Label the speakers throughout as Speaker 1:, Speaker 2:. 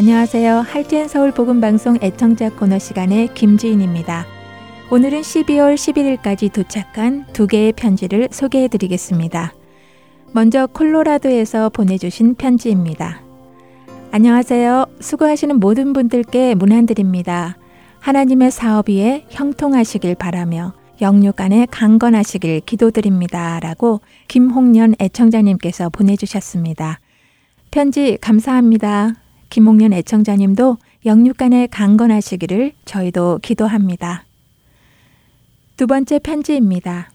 Speaker 1: 안녕하세요. 할텐 서울 복음 방송 애청자 코너 시간의 김지인입니다. 오늘은 12월 11일까지 도착한 두 개의 편지를 소개해 드리겠습니다. 먼저 콜로라도에서 보내주신 편지입니다. 안녕하세요. 수고하시는 모든 분들께 문안드립니다. 하나님의 사업 위에 형통하시길 바라며 영육간에 강건하시길 기도드립니다. 라고 김홍년 애청자님께서 보내주셨습니다. 편지 감사합니다. 김홍년 애청자님도 영육간에 강건하시기를 저희도 기도합니다. 두 번째 편지입니다.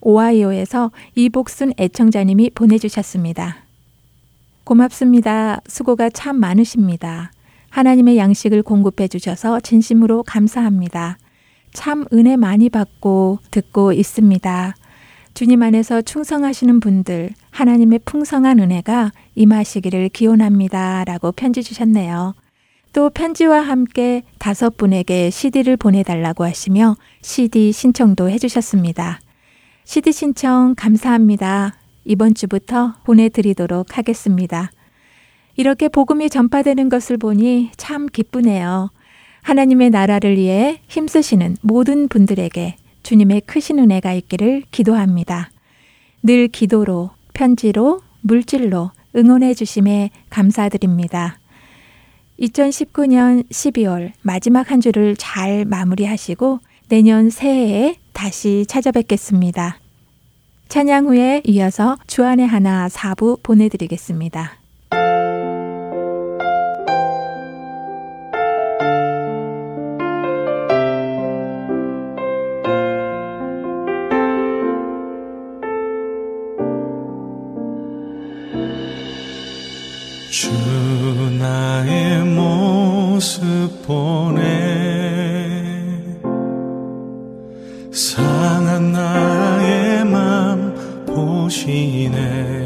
Speaker 1: 오하이오에서 이복순 애청자님이 보내주셨습니다. 고맙습니다. 수고가 참 많으십니다. 하나님의 양식을 공급해 주셔서 진심으로 감사합니다. 참 은혜 많이 받고 듣고 있습니다. 주님 안에서 충성하시는 분들, 하나님의 풍성한 은혜가 임하시기를 기원합니다. 라고 편지 주셨네요. 또 편지와 함께 다섯 분에게 CD를 보내달라고 하시며 CD 신청도 해주셨습니다. CD 신청 감사합니다. 이번 주부터 보내드리도록 하겠습니다. 이렇게 복음이 전파되는 것을 보니 참 기쁘네요. 하나님의 나라를 위해 힘쓰시는 모든 분들에게 주님의 크신 은혜가 있기를 기도합니다. 늘 기도로, 편지로, 물질로 응원해 주심에 감사드립니다. 2019년 12월 마지막 한 주를 잘 마무리하시고 내년 새해에 다시 찾아뵙겠습니다. 찬양 후에 이어서 주안의 하나 4부 보내드리겠습니다.
Speaker 2: 보네 상한 나의 맘 보시네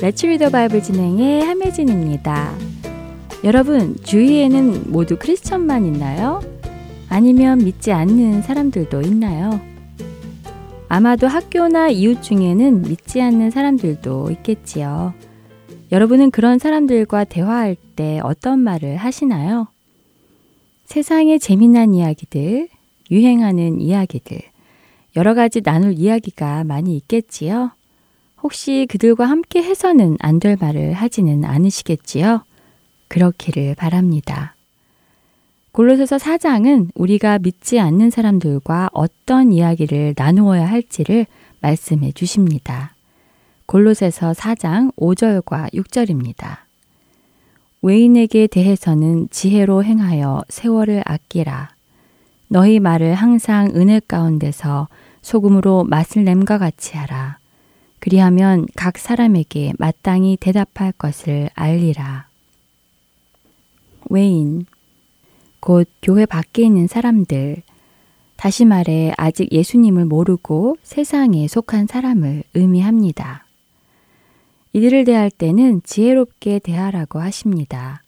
Speaker 3: 레츠 리더 바이블 진행의 함혜진입니다. 여러분 주위에는 모두 크리스천만 있나요? 아니면 믿지 않는 사람들도 있나요? 아마도 학교나 이웃 중에는 믿지 않는 사람들도 있겠지요. 여러분은 그런 사람들과 대화할 때 어떤 말을 하시나요? 세상의 재미난 이야기들, 유행하는 이야기들, 여러 가지 나눌 이야기가 많이 있겠지요. 혹시 그들과 함께 해서는 안 될 말을 하지는 않으시겠지요? 그렇기를 바랍니다. 골로새서 4장은 우리가 믿지 않는 사람들과 어떤 이야기를 나누어야 할지를 말씀해 주십니다. 골로새서 4장 5절과 6절입니다. 외인에게 대해서는 지혜로 행하여 세월을 아끼라. 너희 말을 항상 은혜 가운데서 소금으로 맛을 냄과 같이 하라. 그리하면 각 사람에게 마땅히 대답할 것을 알리라. 외인 곧 교회 밖에 있는 사람들, 다시 말해 아직 예수님을 모르고 세상에 속한 사람을 의미합니다. 이들을 대할 때는 지혜롭게 대하라고 하십니다.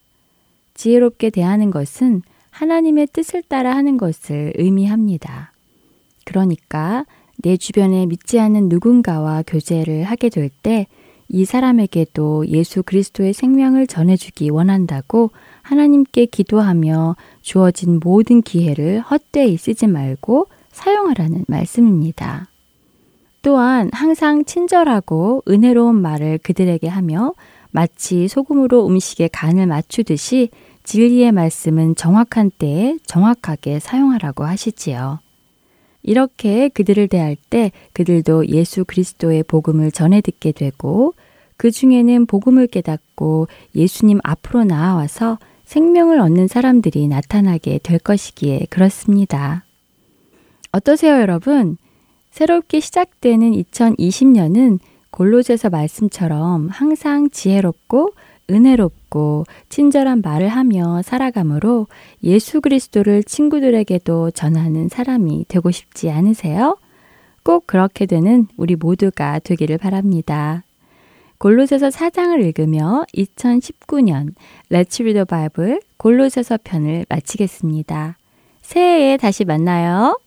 Speaker 3: 지혜롭게 대하는 것은 하나님의 뜻을 따라 하는 것을 의미합니다. 그러니까 내 주변에 믿지 않는 누군가와 교제를 하게 될 때 이 사람에게도 예수 그리스도의 생명을 전해주기 원한다고 하나님께 기도하며 주어진 모든 기회를 헛되이 쓰지 말고 사용하라는 말씀입니다. 또한 항상 친절하고 은혜로운 말을 그들에게 하며 마치 소금으로 음식에 간을 맞추듯이 진리의 말씀은 정확한 때에 정확하게 사용하라고 하시지요. 이렇게 그들을 대할 때 그들도 예수 그리스도의 복음을 전해 듣게 되고 그 중에는 복음을 깨닫고 예수님 앞으로 나아와서 생명을 얻는 사람들이 나타나게 될 것이기에 그렇습니다. 어떠세요, 여러분? 새롭게 시작되는 2020년은 골로새서 말씀처럼 항상 지혜롭고 은혜롭고 친절한 말을 하며 살아가므로 예수 그리스도를 친구들에게도 전하는 사람이 되고 싶지 않으세요? 꼭 그렇게 되는 우리 모두가 되기를 바랍니다. 골로새서 4장을 읽으며 2019년 Let's Read the Bible 골로새서 편을 마치겠습니다. 새해에 다시 만나요.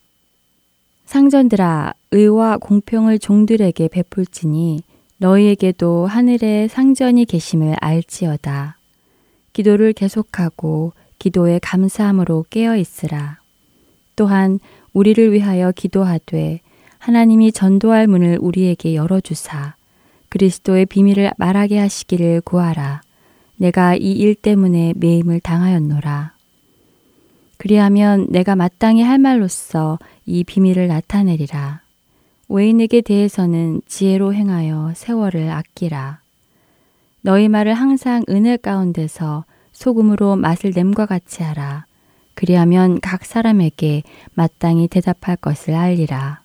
Speaker 3: 상전들아 의와 공평을 종들에게 베풀지니 너희에게도 하늘에 상전이 계심을 알지어다. 기도를 계속하고 기도에 감사함으로 깨어 있으라. 또한 우리를 위하여 기도하되 하나님이 전도할 문을 우리에게 열어주사 그리스도의 비밀을 말하게 하시기를 구하라. 내가 이 일 때문에 매임을 당하였노라. 그리하면 내가 마땅히 할 말로써 이 비밀을 나타내리라. 외인에게 대해서는 지혜로 행하여 세월을 아끼라. 너희 말을 항상 은혜 가운데서 소금으로 맛을 냄과 같이 하라. 그리하면 각 사람에게 마땅히 대답할 것을 알리라.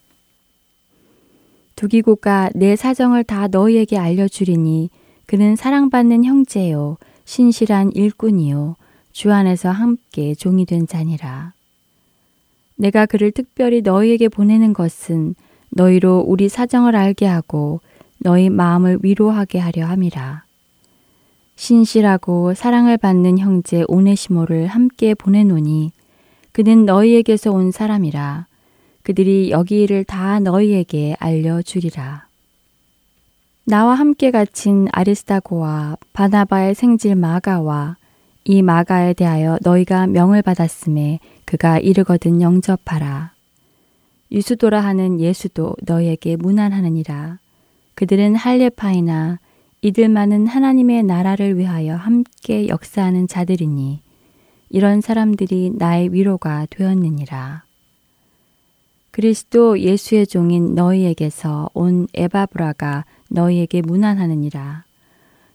Speaker 3: 두기고가 내 사정을 다 너희에게 알려주리니 그는 사랑받는 형제요 신실한 일꾼이요 주 안에서 함께 종이 된 자니라. 내가 그를 특별히 너희에게 보내는 것은 너희로 우리 사정을 알게 하고 너희 마음을 위로하게 하려 함이라. 신실하고 사랑을 받는 형제 오네시모를 함께 보내노니 그는 너희에게서 온 사람이라. 그들이 여기 일을 다 너희에게 알려주리라. 나와 함께 갇힌 아리스타고와 바나바의 생질 마가와 이 마가에 대하여 너희가 명을 받았음에 그가 이르거든 영접하라. 유수도라 하는 예수도 너희에게 무난하느니라. 그들은 할례파이나 이들만은 하나님의 나라를 위하여 함께 역사하는 자들이니 이런 사람들이 나의 위로가 되었느니라. 그리스도 예수의 종인 너희에게서 온 에바브라가 너희에게 무난하느니라.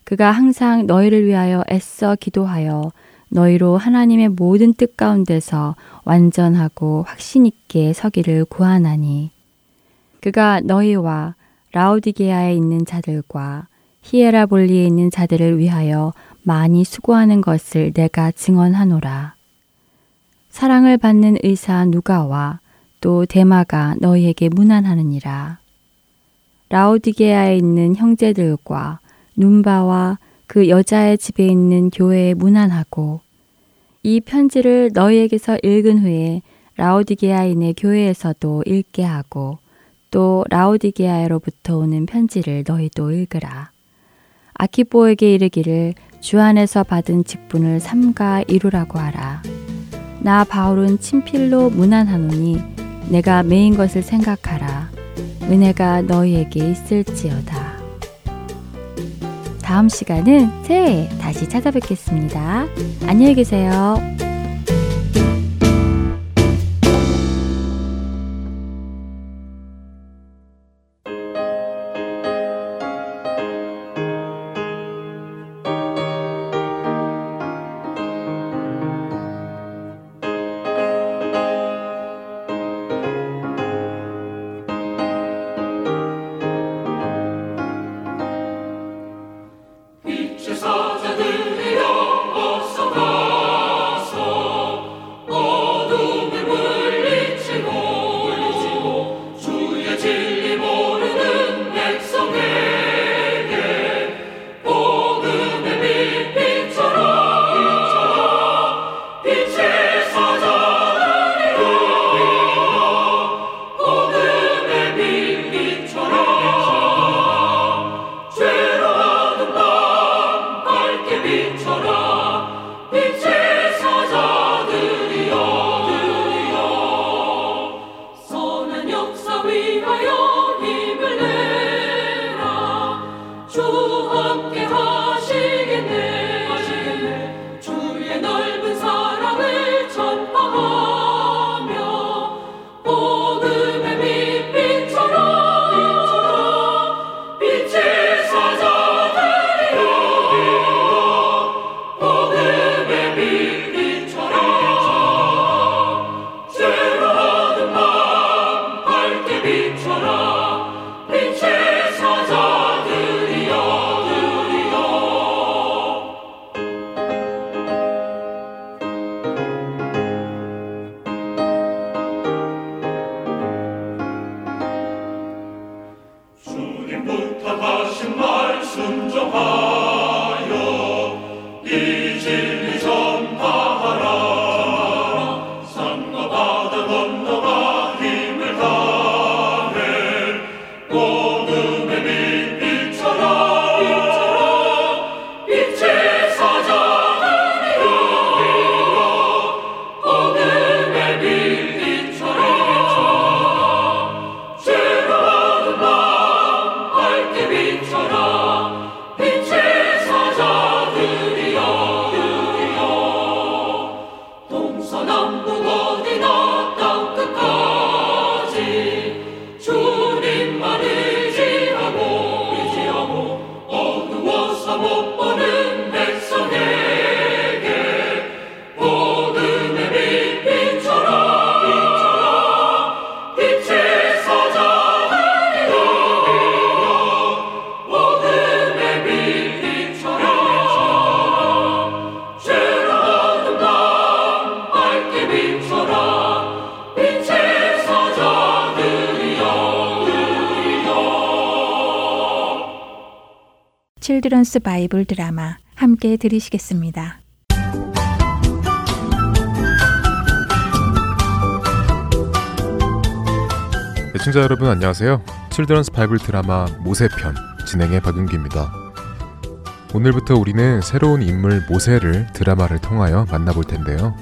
Speaker 3: 그가 항상 너희를 위하여 애써 기도하여 너희로 하나님의 모든 뜻 가운데서 완전하고 확신 있게 서기를 구하나니 그가 너희와 라우디게아에 있는 자들과 히에라볼리에 있는 자들을 위하여 많이 수고하는 것을 내가 증언하노라. 사랑을 받는 의사 누가와 또 대마가 너희에게 무난하느니라. 라우디게아에 있는 형제들과 눈바와 그 여자의 집에 있는 교회에 무난하고 이 편지를 너희에게서 읽은 후에 라우디게아인의 교회에서도 읽게 하고 또 라우디게아로부터 오는 편지를 너희도 읽으라. 아키보에게 이르기를 주 안에서 받은 직분을 삼가 이루라고 하라. 나 바울은 친필로 무난하노니 내가 메인 것을 생각하라. 은혜가 너희에게 있을지어다. 다음 시간은 새해 다시 찾아뵙겠습니다. 안녕히 계세요.
Speaker 1: Children's Bible Drama 함께 들으시겠습니다.
Speaker 4: 애청자 여러분 안녕하세요. Children's Bible Drama 모세편 진행의 박윤기입니다. 오늘부터 우리는 새로운 인물 모세를 드라마를 통하여 만나볼 텐데요.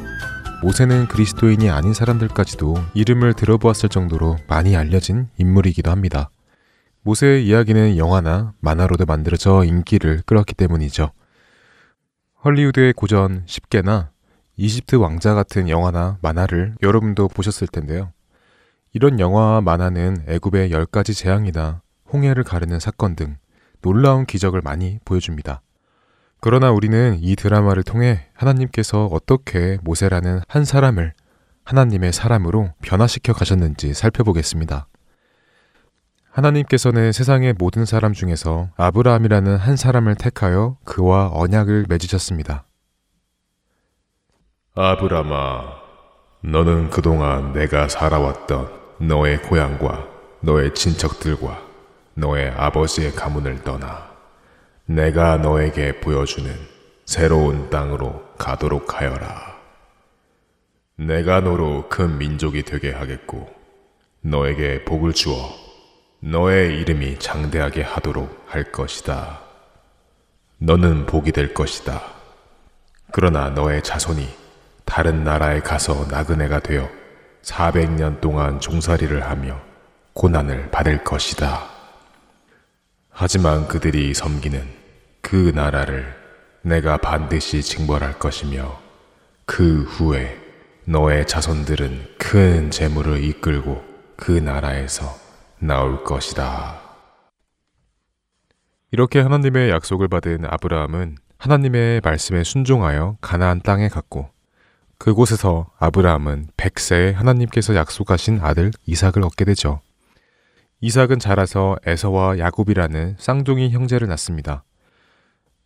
Speaker 4: 모세는 그리스도인이 아닌 사람들까지도 이름을 들어보았을 정도로 많이 알려진 인물이기도 합니다. 모세의 이야기는 영화나 만화로도 만들어져 인기를 끌었기 때문이죠. 헐리우드의 고전 10개나 이집트 왕자 같은 영화나 만화를 여러분도 보셨을 텐데요. 이런 영화와 만화는 애굽의 10가지 재앙이나 홍해를 가르는 사건 등 놀라운 기적을 많이 보여줍니다. 그러나 우리는 이 드라마를 통해 하나님께서 어떻게 모세라는 한 사람을 하나님의 사람으로 변화시켜 가셨는지 살펴보겠습니다. 하나님께서는 세상의 모든 사람 중에서 아브라함이라는 한 사람을 택하여 그와 언약을 맺으셨습니다.
Speaker 5: 아브라함아, 너는 그동안 내가 살아왔던 너의 고향과 너의 친척들과 너의 아버지의 가문을 떠나 내가 너에게 보여주는 새로운 땅으로 가도록 하여라. 내가 너로 큰 민족이 되게 하겠고 너에게 복을 주어 너의 이름이 장대하게 하도록 할 것이다. 너는 복이 될 것이다. 그러나 너의 자손이 다른 나라에 가서 나그네가 되어 400년 동안 종살이를 하며 고난을 받을 것이다. 하지만 그들이 섬기는 그 나라를 내가 반드시 징벌할 것이며 그 후에 너의 자손들은 큰 재물을 이끌고 그 나라에서 나올 것이다.
Speaker 4: 이렇게 하나님의 약속을 받은 아브라함은 하나님의 말씀에 순종하여 가나안 땅에 갔고 그곳에서 아브라함은 100세에 하나님께서 약속하신 아들 이삭을 얻게 되죠. 이삭은 자라서 에서와 야곱이라는 쌍둥이 형제를 낳습니다.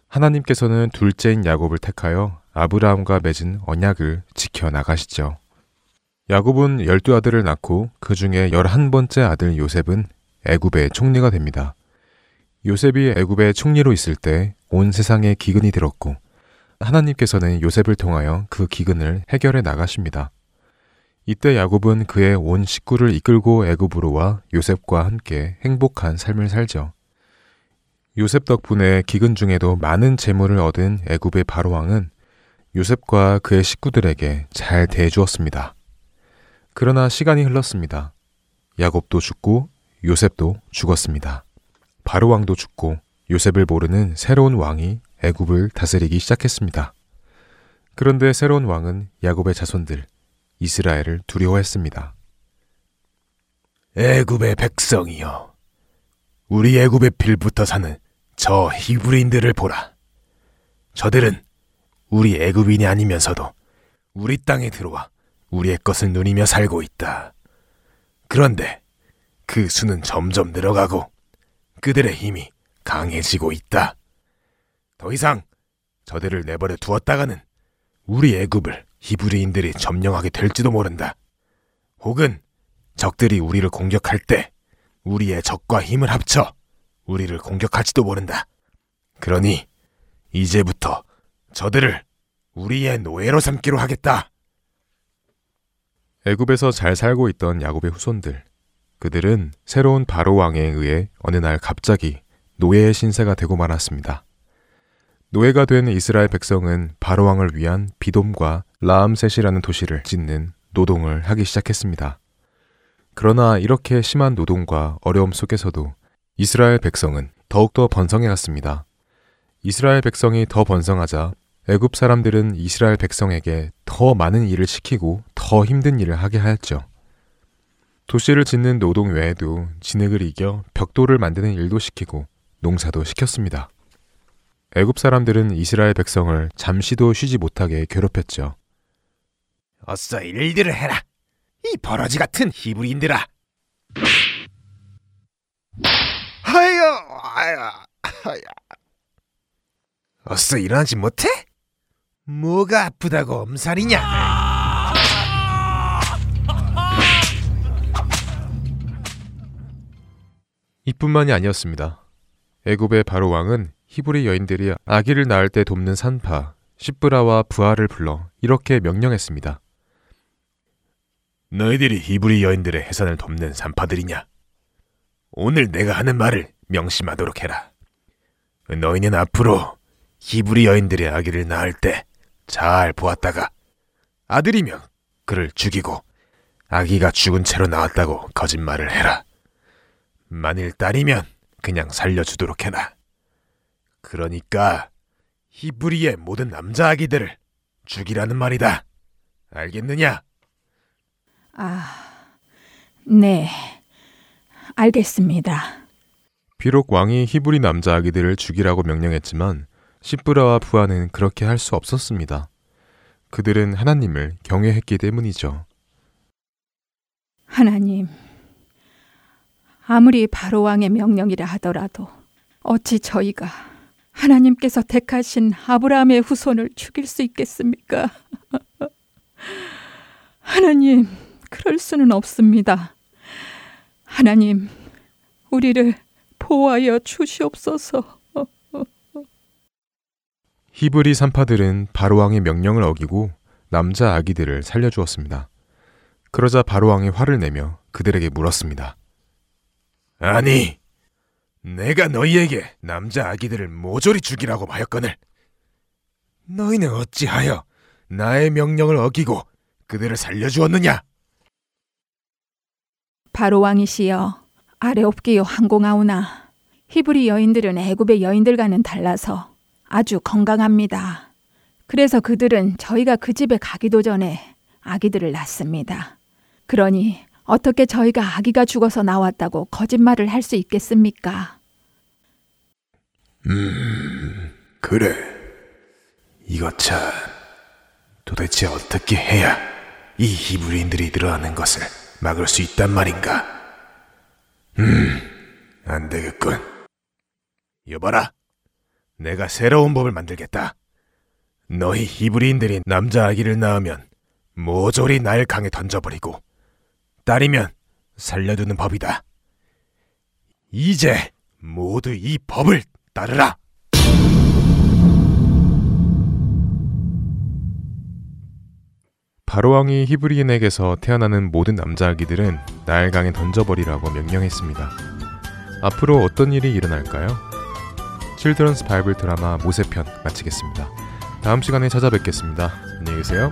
Speaker 4: 하나님께서는 둘째인 야곱을 택하여 아브라함과 맺은 언약을 지켜 나가시죠. 야곱은 열두 아들을 낳고 그 중에 열한 번째 아들 요셉은 애굽의 총리가 됩니다. 요셉이 애굽의 총리로 있을 때 온 세상에 기근이 들었고 하나님께서는 요셉을 통하여 그 기근을 해결해 나가십니다. 이때 야곱은 그의 온 식구를 이끌고 애굽으로 와 요셉과 함께 행복한 삶을 살죠. 요셉 덕분에 기근 중에도 많은 재물을 얻은 애굽의 바로왕은 요셉과 그의 식구들에게 잘 대해주었습니다. 그러나 시간이 흘렀습니다. 야곱도 죽고 요셉도 죽었습니다. 바로 왕도 죽고 요셉을 모르는 새로운 왕이 애굽을 다스리기 시작했습니다. 그런데 새로운 왕은 야곱의 자손들 이스라엘을 두려워했습니다.
Speaker 5: 애굽의 백성이여, 우리 애굽의 빌부터 사는 저 히브리인들을 보라. 저들은 우리 애굽인이 아니면서도 우리 땅에 들어와 우리의 것을 누리며 살고 있다. 그런데 그 수는 점점 늘어가고 그들의 힘이 강해지고 있다. 더 이상 저들을 내버려 두었다가는 우리 애굽을 히브리인들이 점령하게 될지도 모른다. 혹은 적들이 우리를 공격할 때 우리의 적과 힘을 합쳐 우리를 공격할지도 모른다. 그러니 이제부터 저들을 우리의 노예로 삼기로 하겠다.
Speaker 4: 애굽에서 잘 살고 있던 야곱의 후손들. 그들은 새로운 바로 왕에 의해 어느 날 갑자기 노예의 신세가 되고 말았습니다. 노예가 된 이스라엘 백성은 바로 왕을 위한 비돔과 라암셋이라는 도시를 짓는 노동을 하기 시작했습니다. 그러나 이렇게 심한 노동과 어려움 속에서도 이스라엘 백성은 더욱더 번성해 갔습니다. 이스라엘 백성이 더 번성하자 애굽 사람들은 이스라엘 백성에게 더 많은 일을 시키고 더 힘든 일을 하게 하였죠. 도시를 짓는 노동 외에도 진흙을 이겨 벽돌을 만드는 일도 시키고 농사도 시켰습니다. 애굽 사람들은 이스라엘 백성을 잠시도 쉬지 못하게 괴롭혔죠.
Speaker 5: 어서 일들을 해라. 이 버러지 같은 히브리인들아. 하여, 하여, 하여. 어서 일어나지 못해? 뭐가 아프다고 엄살이냐?
Speaker 4: 이뿐만이 아니었습니다. 애굽의 바로 왕은 히브리 여인들이 아기를 낳을 때 돕는 산파 시브라와 부하를 불러 이렇게 명령했습니다.
Speaker 5: 너희들이 히브리 여인들의 해산을 돕는 산파들이냐? 오늘 내가 하는 말을 명심하도록 해라. 너희는 앞으로 히브리 여인들의 아기를 낳을 때 잘 보았다가 아들이면 그를 죽이고 아기가 죽은 채로 나왔다고 거짓말을 해라. 만일 딸이면 그냥 살려주도록 해라. 그러니까 히브리의 모든 남자 아기들을 죽이라는 말이다. 알겠느냐?
Speaker 1: 아, 네. 알겠습니다.
Speaker 3: 비록 왕이 히브리 남자 아기들을 죽이라고 명령했지만 시브라와 부하는 그렇게 할 수 없었습니다. 그들은 하나님을 경외했기 때문이죠.
Speaker 1: 하나님, 아무리 바로 왕의 명령이라 하더라도 어찌 저희가 하나님께서 택하신 아브라함의 후손을 죽일 수 있겠습니까? 하나님, 그럴 수는 없습니다. 하나님, 우리를 보호하여 주시옵소서.
Speaker 3: 히브리 산파들은 바로왕의 명령을 어기고 남자 아기들을 살려주었습니다. 그러자 바로왕이 화를 내며 그들에게 물었습니다.
Speaker 5: 아니, 내가 너희에게 남자 아기들을 모조리 죽이라고 하였거늘. 너희는 어찌하여 나의 명령을 어기고 그들을 살려주었느냐?
Speaker 1: 바로 왕이시여 아래 옵기요 항공하오나 히브리 여인들은 애굽의 여인들과는 달라서 아주 건강합니다. 그래서 그들은 저희가 그 집에 가기도 전에 아기들을 낳습니다. 그러니 어떻게 저희가 아기가 죽어서 나왔다고 거짓말을 할 수 있겠습니까?
Speaker 5: 음, 그래. 이거 참 도대체 어떻게 해야 이 히브리인들이 늘어나는 것을 막을 수 있단 말인가? 음, 안 되겠군. 여봐라. 내가 새로운 법을 만들겠다. 너희 히브리인들이 남자 아기를 낳으면 모조리 날 강에 던져버리고 딸이면 살려두는 법이다. 이제 모두 이 법을 따르라.
Speaker 3: 바로왕이 히브리인에게서 태어나는 모든 남자 아기들은 나일강에 던져버리라고 명령했습니다. 앞으로 어떤 일이 일어날까요? 칠드런스 바이블 드라마 모세편 마치겠습니다. 다음 시간에 찾아뵙겠습니다. 안녕히 계세요.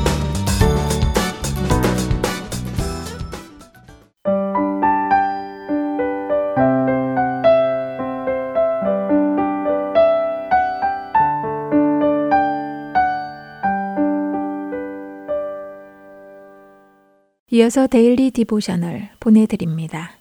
Speaker 1: 이어서 Daily Devotional 보내드립니다.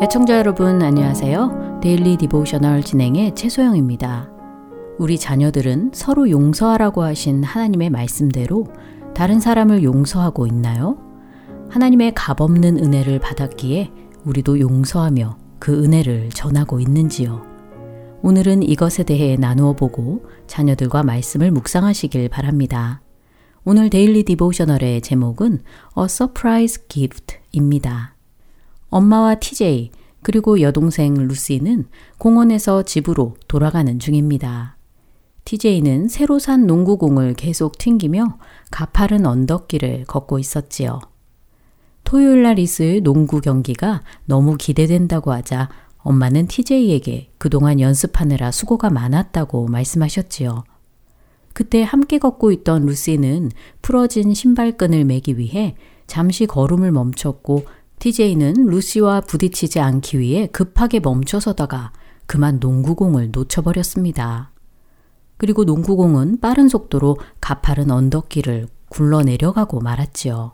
Speaker 6: 애청자 여러분 안녕하세요. Daily Devotional 진행의 최소영입니다. 우리 자녀들은 서로 용서하라고 하신 하나님의 말씀대로 다른 사람을 용서하고 있나요? 하나님의 값없는 은혜를 받았기에 우리도 용서하며 그 은혜를 전하고 있는지요? 오늘은 이것에 대해 나누어 보고 자녀들과 말씀을 묵상하시길 바랍니다. 오늘 데일리 디보셔널의 제목은 A Surprise Gift입니다. 엄마와 TJ 그리고 여동생 루시는 공원에서 집으로 돌아가는 중입니다. TJ는 새로 산 농구공을 계속 튕기며 가파른 언덕길을 걷고 있었지요. 토요일 날 있을 농구 경기가 너무 기대된다고 하자 엄마는 TJ에게 그동안 연습하느라 수고가 많았다고 말씀하셨지요. 그때 함께 걷고 있던 루시는 풀어진 신발끈을 매기 위해 잠시 걸음을 멈췄고 TJ는 루시와 부딪히지 않기 위해 급하게 멈춰서다가 그만 농구공을 놓쳐버렸습니다. 그리고 농구공은 빠른 속도로 가파른 언덕길을 굴러 내려가고 말았지요.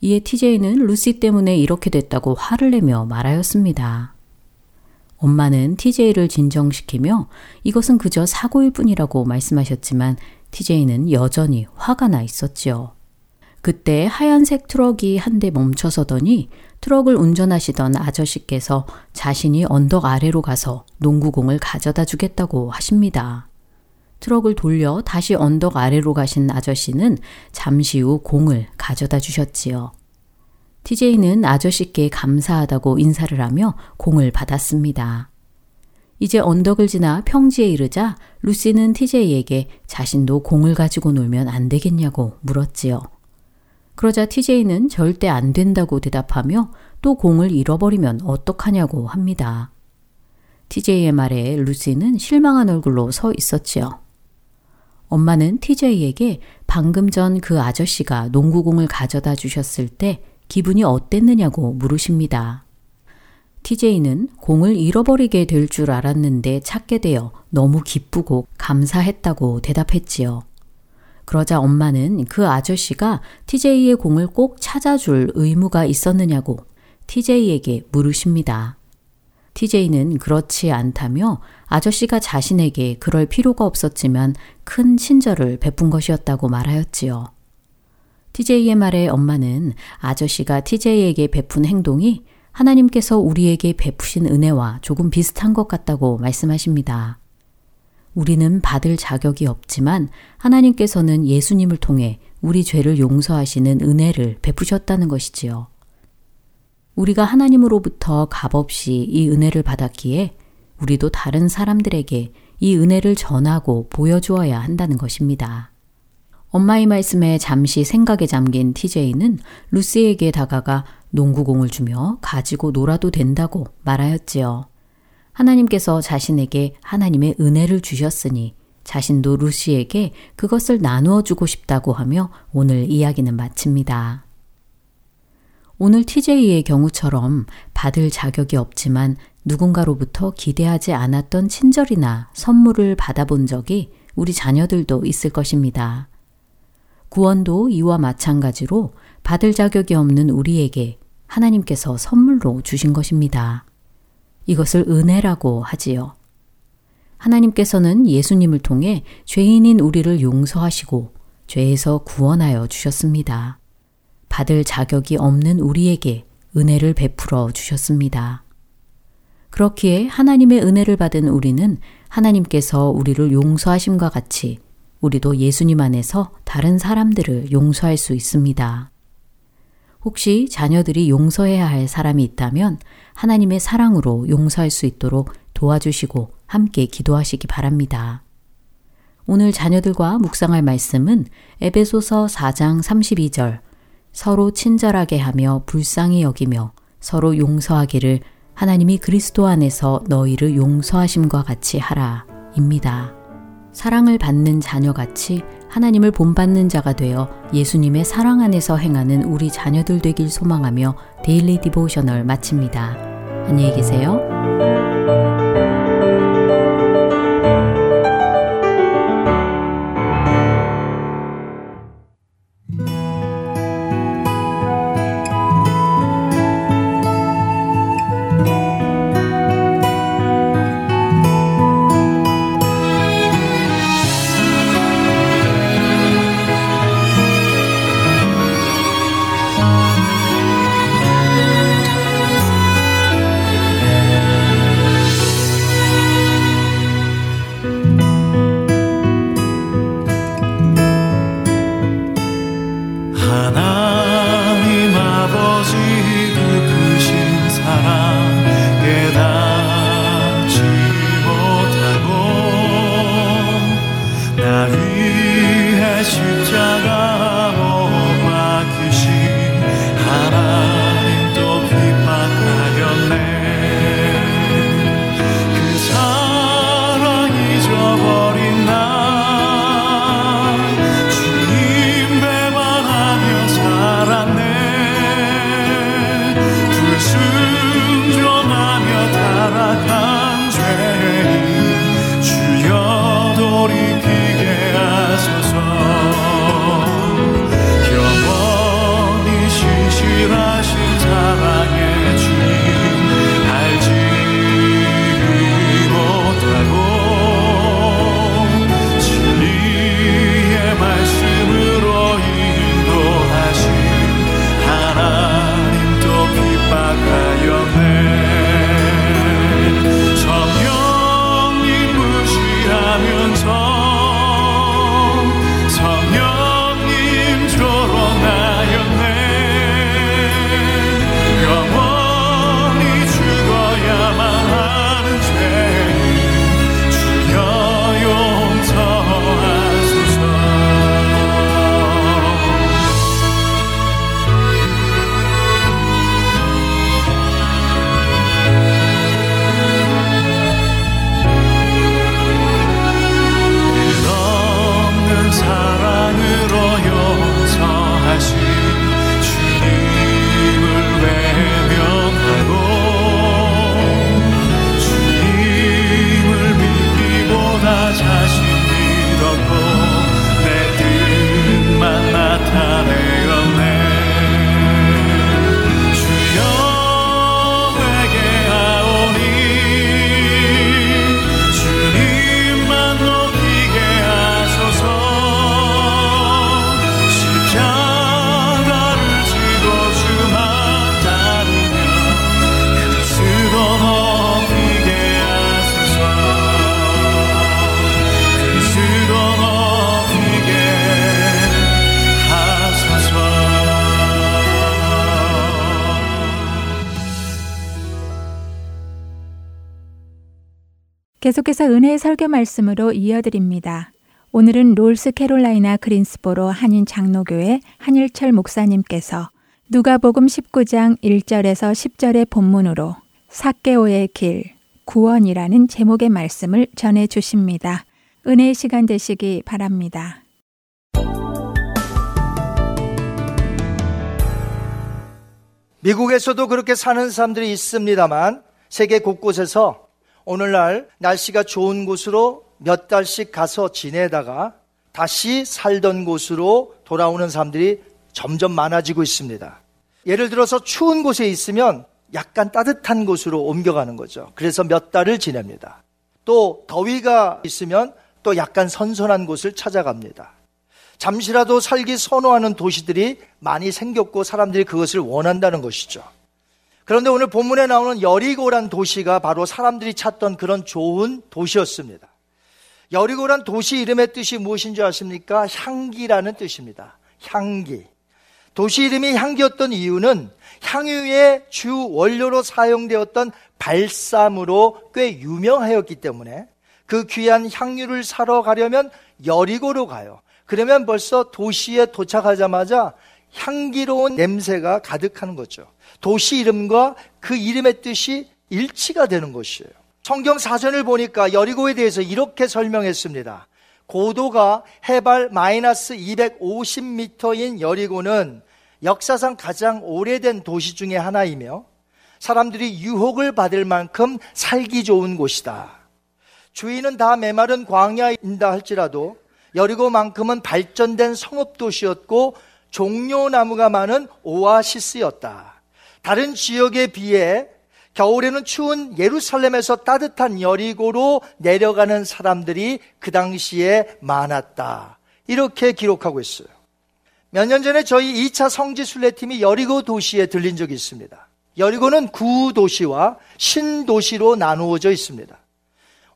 Speaker 6: 이에 TJ는 루시 때문에 이렇게 됐다고 화를 내며 말하였습니다. 엄마는 TJ를 진정시키며 이것은 그저 사고일 뿐이라고 말씀하셨지만 TJ는 여전히 화가 나 있었지요. 그때 하얀색 트럭이 한 대 멈춰서더니 트럭을 운전하시던 아저씨께서 자신이 언덕 아래로 가서 농구공을 가져다 주겠다고 하십니다. 트럭을 돌려 다시 언덕 아래로 가신 아저씨는 잠시 후 공을 가져다 주셨지요. TJ는 아저씨께 감사하다고 인사를 하며 공을 받았습니다. 이제 언덕을 지나 평지에 이르자 루시는 TJ에게 자신도 공을 가지고 놀면 안 되겠냐고 물었지요. 그러자 TJ는 절대 안 된다고 대답하며 또 공을 잃어버리면 어떡하냐고 합니다. TJ의 말에 루시는 실망한 얼굴로 서 있었지요. 엄마는 TJ에게 방금 전 그 아저씨가 농구공을 가져다 주셨을 때 기분이 어땠느냐고 물으십니다. TJ는 공을 잃어버리게 될 줄 알았는데 찾게 되어 너무 기쁘고 감사했다고 대답했지요. 그러자 엄마는 그 아저씨가 TJ의 공을 꼭 찾아줄 의무가 있었느냐고 TJ에게 물으십니다. TJ는 그렇지 않다며 아저씨가 자신에게 그럴 필요가 없었지만 큰 친절을 베푼 것이었다고 말하였지요. TJ의 말에 엄마는 아저씨가 TJ에게 베푼 행동이 하나님께서 우리에게 베푸신 은혜와 조금 비슷한 것 같다고 말씀하십니다. 우리는 받을 자격이 없지만 하나님께서는 예수님을 통해 우리 죄를 용서하시는 은혜를 베푸셨다는 것이지요. 우리가 하나님으로부터 값없이 이 은혜를 받았기에 우리도 다른 사람들에게 이 은혜를 전하고 보여주어야 한다는 것입니다. 엄마의 말씀에 잠시 생각에 잠긴 TJ는 루시에게 다가가 농구공을 주며 가지고 놀아도 된다고 말하였지요. 하나님께서 자신에게 하나님의 은혜를 주셨으니 자신도 루시에게 그것을 나누어 주고 싶다고 하며 오늘 이야기는 마칩니다. 오늘 TJ의 경우처럼 받을 자격이 없지만 누군가로부터 기대하지 않았던 친절이나 선물을 받아본 적이
Speaker 2: 우리 자녀들도 있을 것입니다. 구원도 이와 마찬가지로 받을 자격이 없는 우리에게 하나님께서 선물로 주신 것입니다. 이것을 은혜라고 하지요. 하나님께서는 예수님을 통해 죄인인 우리를 용서하시고 죄에서 구원하여 주셨습니다. 받을 자격이 없는 우리에게 은혜를 베풀어 주셨습니다. 그렇기에 하나님의 은혜를 받은 우리는 하나님께서 우리를 용서하심과 같이 우리도 예수님 안에서 다른 사람들을 용서할 수 있습니다. 혹시 자녀들이 용서해야 할 사람이 있다면 하나님의 사랑으로 용서할 수 있도록 도와주시고 함께 기도하시기 바랍니다. 오늘 자녀들과 묵상할 말씀은 에베소서 4장 32절 서로 친절하게 하며 불쌍히 여기며 서로 용서하기를 하나님이 그리스도 안에서 너희를 용서하심과 같이 하라 입니다. 사랑을 받는 자녀같이 하나님을 본받는 자가 되어 예수님의 사랑 안에서 행하는 우리 자녀들 되길 소망하며 Daily Devotional 마칩니다. 안녕히 계세요.
Speaker 1: 계속해서 은혜의 설교 말씀으로 이어드립니다. 오늘은 롤스캐롤라이나 그린스보로 한인 장로교회 한일철 목사님께서 누가복음 19장 1절에서 10절의 본문으로 사개오의 길 구원이라는 제목의 말씀을 전해 주십니다. 은혜의 시간 되시기 바랍니다.
Speaker 7: 미국에서도 그렇게 사는 사람들이 있습니다만 세계 곳곳에서 오늘날 날씨가 좋은 곳으로 몇 달씩 가서 지내다가 다시 살던 곳으로 돌아오는 사람들이 점점 많아지고 있습니다. 예를 들어서 추운 곳에 있으면 약간 따뜻한 곳으로 옮겨가는 거죠. 그래서 몇 달을 지냅니다. 또 더위가 있으면 또 약간 선선한 곳을 찾아갑니다. 잠시라도 살기 선호하는 도시들이 많이 생겼고 사람들이 그것을 원한다는 것이죠. 그런데 오늘 본문에 나오는 여리고란 도시가 바로 사람들이 찾던 그런 좋은 도시였습니다. 여리고란 도시 이름의 뜻이 무엇인지 아십니까? 향기라는 뜻입니다. 향기. 도시 이름이 향기였던 이유는 향유의 주 원료로 사용되었던 발삼으로 꽤 유명하였기 때문에 그 귀한 향유를 사러 가려면 여리고로 가요. 그러면 벌써 도시에 도착하자마자 향기로운 냄새가 가득하는 거죠. 도시 이름과 그 이름의 뜻이 일치가 되는 것이에요. 성경 사전을 보니까 여리고에 대해서 이렇게 설명했습니다. 고도가 해발 마이너스 250m인 여리고는 역사상 가장 오래된 도시 중의 하나이며 사람들이 유혹을 받을 만큼 살기 좋은 곳이다. 주위는 다 메마른 광야인다 할지라도 여리고만큼은 발전된 성읍 도시였고 종려나무가 많은 오아시스였다. 다른 지역에 비해 겨울에는 추운 예루살렘에서 따뜻한 여리고로 내려가는 사람들이 그 당시에 많았다. 이렇게 기록하고 있어요. 몇 년 전에 저희 2차 성지 순례팀이 여리고 도시에 들린 적이 있습니다. 여리고는 구도시와 신도시로 나누어져 있습니다.